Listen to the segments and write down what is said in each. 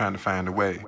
trying to find a way.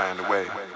Find a way.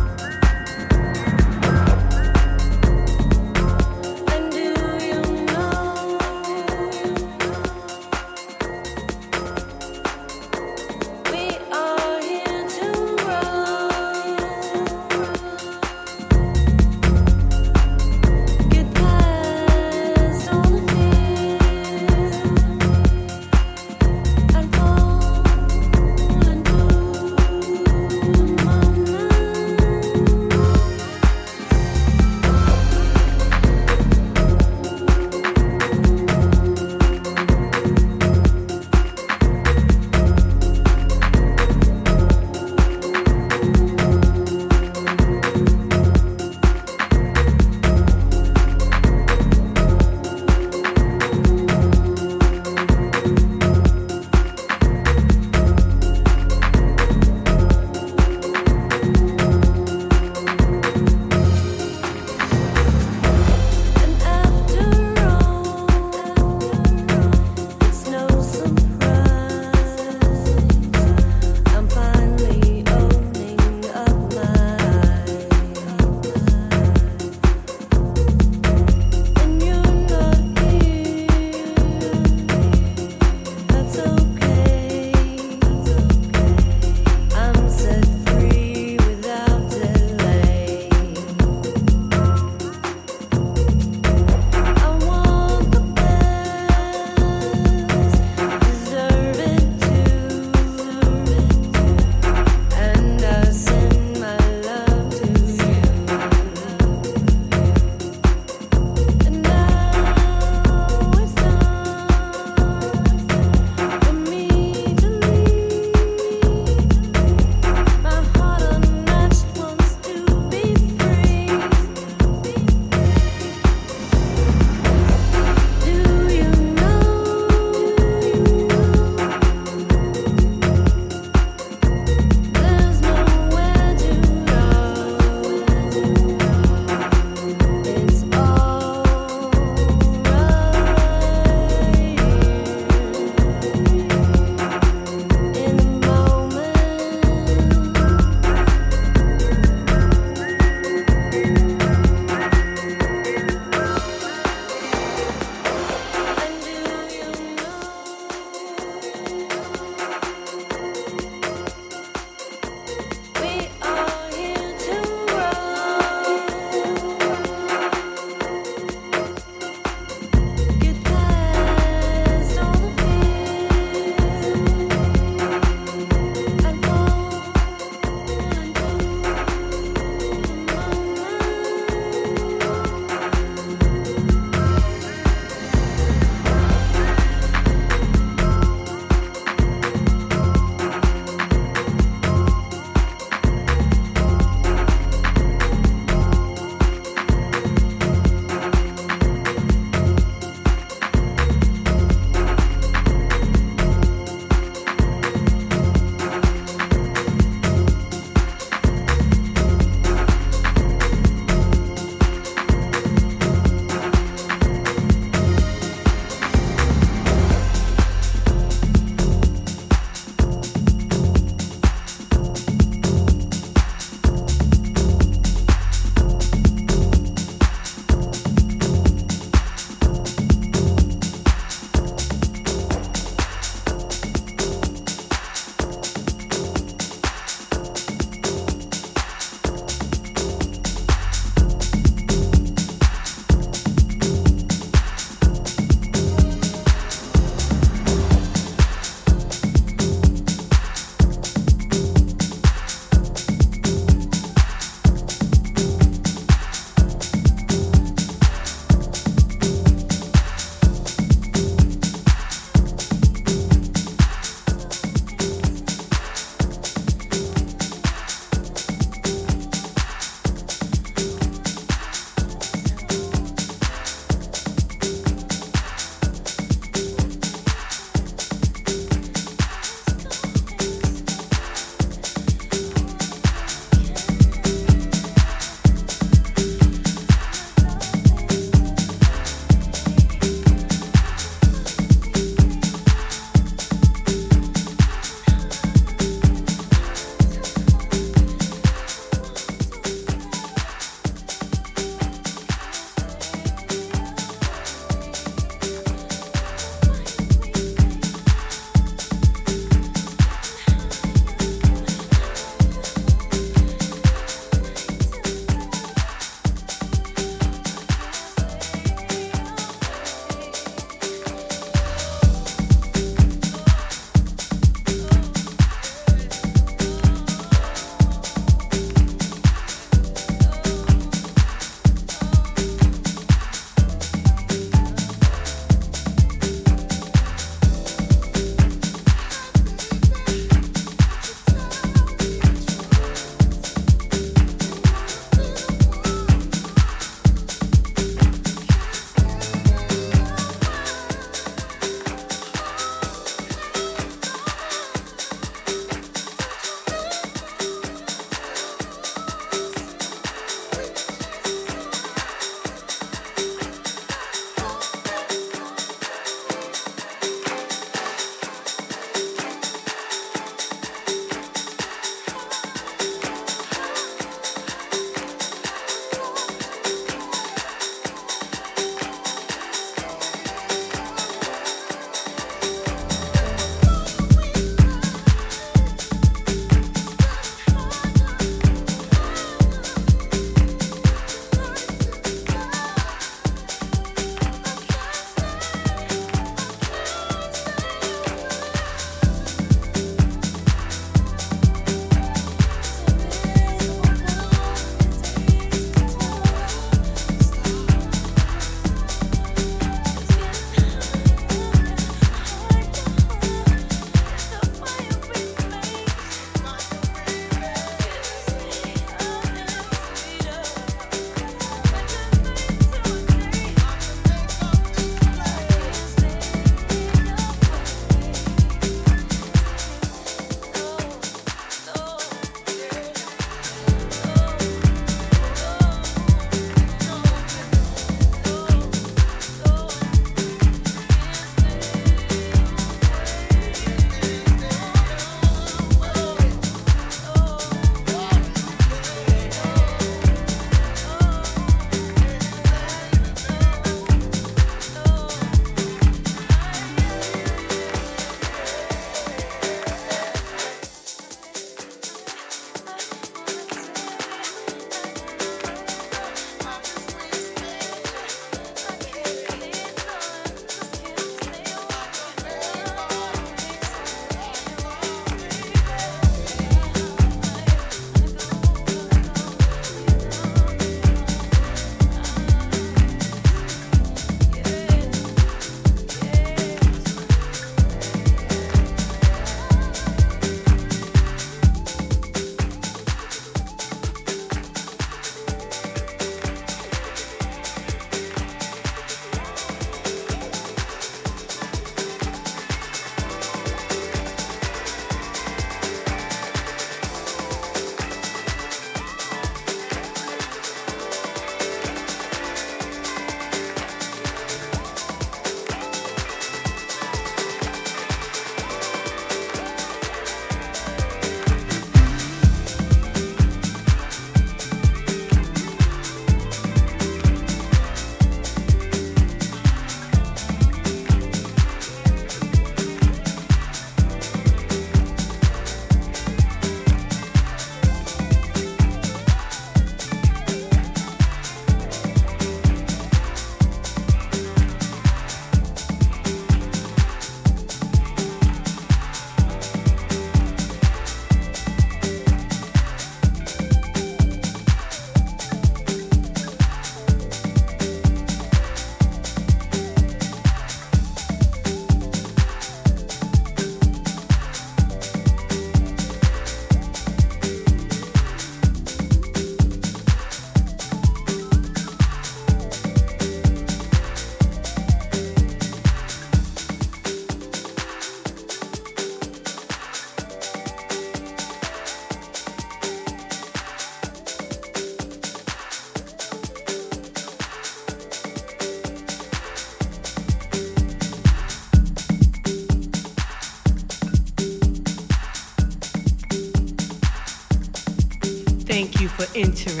Thank